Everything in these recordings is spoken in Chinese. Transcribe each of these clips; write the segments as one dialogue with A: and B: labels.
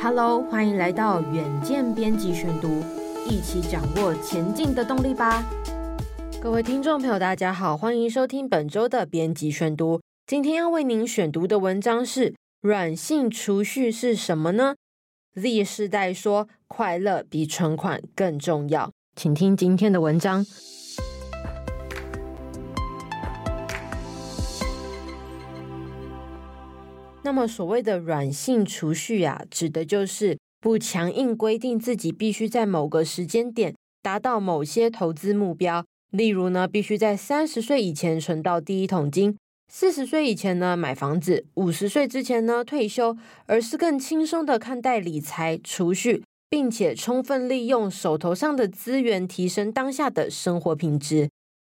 A: Hello，欢迎来到远见编辑选读，一起掌握前进的动力吧。各位听众朋友，大家好，欢迎收听本周的编辑选读。今天要为您选读的文章是：软性储蓄是什么呢？Z 世代说，快乐比存款更重要。请听今天的文章。那么，所谓的软性储蓄啊，指的就是不强硬规定自己必须在某个时间点达到某些投资目标。例如呢，必须在三十岁以前存到第一桶金，四十岁以前呢买房子，五十岁之前呢退休，而是更轻松的看待理财储蓄，并且充分利用手头上的资源，提升当下的生活品质。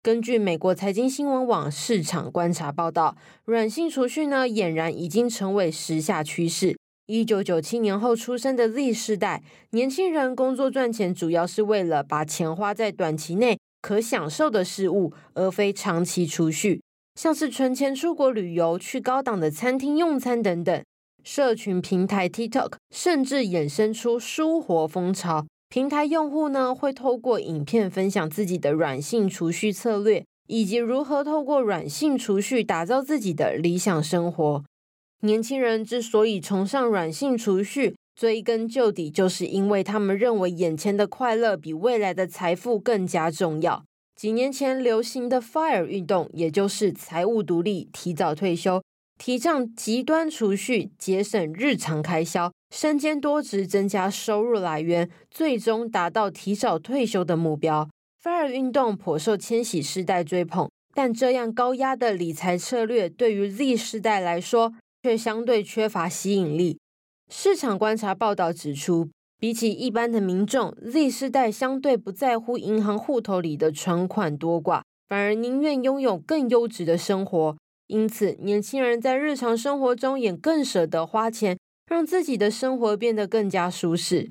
A: 根据美国财经新闻网市场观察报道，软性储蓄呢，俨然已经成为时下趋势。一九九七年后出生的 Z 世代年轻人，工作赚钱主要是为了把钱花在短期内可享受的事物，而非长期储蓄，像是存钱出国旅游、去高档的餐厅用餐等等。社群平台 TikTok 甚至衍生出舒活风潮。平台用户呢，会透过影片分享自己的软性储蓄策略，以及如何透过软性储蓄打造自己的理想生活。年轻人之所以崇尚软性储蓄，追根究底，就是因为他们认为眼前的快乐比未来的财富更加重要。几年前流行的 FIRE 运动，也就是财务独立、提早退休。提倡极端储蓄，节省日常开销，身兼多职，增加收入来源，最终达到提早退休的目标。FIRE 运动颇受千禧世代追捧，但这样高压的理财策略对于 Z 世代来说却相对缺乏吸引力。市场观察报道指出，比起一般的民众，Z 世代相对不在乎银行户头里的存款多寡，反而宁愿拥有更优质的生活。因此，年轻人在日常生活中也更舍得花钱，让自己的生活变得更加舒适。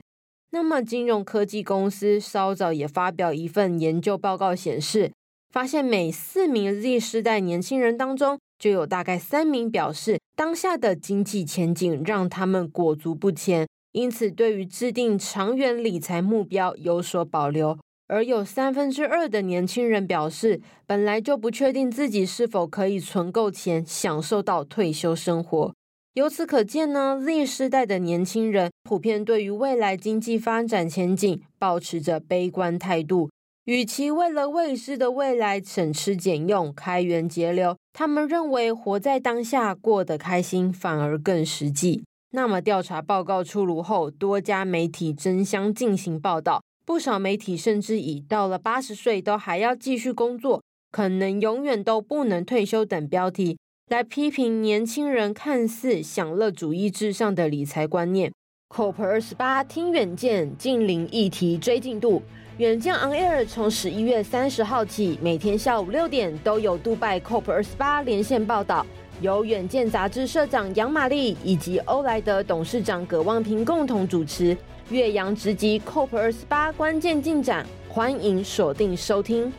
A: 那么，金融科技公司稍早也发表一份研究报告显示，发现每四名 Z 世代年轻人当中，就有大概三名表示，当下的经济前景让他们裹足不前，因此对于制定长远理财目标有所保留。而有三分之二的年轻人表示，本来就不确定自己是否可以存够钱，享受到退休生活。由此可见呢，Z 世代的年轻人普遍对于未来经济发展前景保持着悲观态度。与其为了未知的未来省吃俭用、开源节流，他们认为活在当下、过得开心反而更实际。那么，调查报告出炉后，多家媒体争相进行报道。不少媒体甚至以“到了八十岁都还要继续工作，可能永远都不能退休”等标题来批评年轻人看似享乐主义至上的理财观念。COP 二十八听远见，近邻议题追进度。远见 On Air 从十一月三十号起，每天下午六点都有杜拜 COP 二十八连线报道，由远见杂志社长杨玛丽以及欧莱德董事长葛望平共同主持。岳阳直击 COP 二十八关键进展，欢迎锁定收听。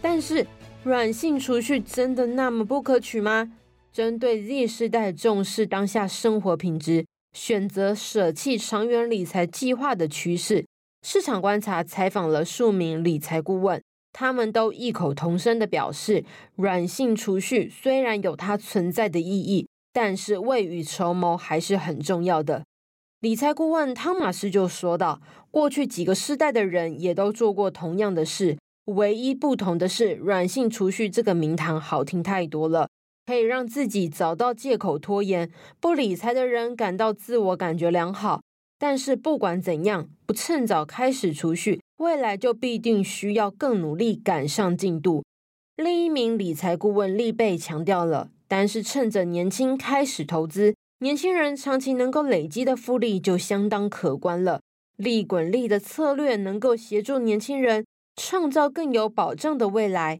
A: 但是，软性储蓄真的那么不可取吗？针对 Z 世代重视当下生活品质、选择舍弃长远理财计划的趋势，市场观察采访了数名理财顾问，他们都异口同声的表示，软性储蓄虽然有它存在的意义，但是未雨绸缪还是很重要的。理财顾问汤马斯就说道：“过去几个世代的人也都做过同样的事，唯一不同的是，软性储蓄这个名堂好听太多了，可以让自己找到借口拖延，不理财的人感到自我感觉良好。但是不管怎样，不趁早开始储蓄，未来就必定需要更努力赶上进度。”另一名理财顾问利贝强调了：“但是趁着年轻开始投资。”年轻人长期能够累积的复利就相当可观了。利滚利的策略能够协助年轻人创造更有保障的未来。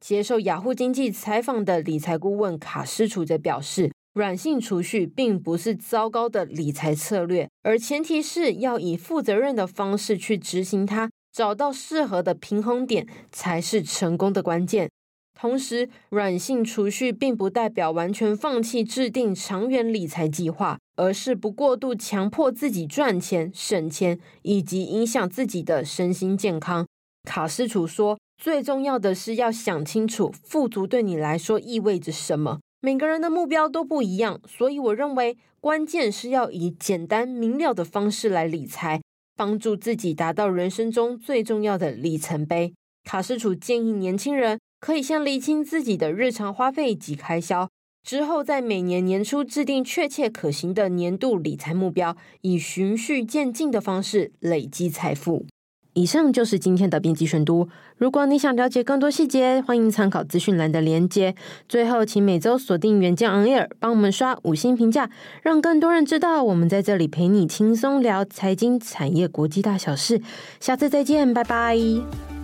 A: 接受雅虎经济采访的理财顾问卡斯楚则表示，软性储蓄并不是糟糕的理财策略，而前提是要以负责任的方式去执行它，找到适合的平衡点才是成功的关键。同时，软性储蓄并不代表完全放弃制定长远理财计划，而是不过度强迫自己赚钱、省钱，以及影响自己的身心健康。卡斯楚说：“最重要的是要想清楚，富足对你来说意味着什么。每个人的目标都不一样，所以我认为关键是要以简单明了的方式来理财，帮助自己达到人生中最重要的里程碑。”卡斯楚建议年轻人可以先厘清自己的日常花费及开销。之后，在每年年初制定确切可行的年度理财目标，以循序渐进的方式累积财富。以上就是今天的编辑选读。如果你想了解更多细节，欢迎参考资讯栏的连接。最后，请每周锁定远见 On Air，帮我们刷五星评价，让更多人知道我们在这里陪你轻松聊财经、产业、国际大小事。下次再见，拜拜。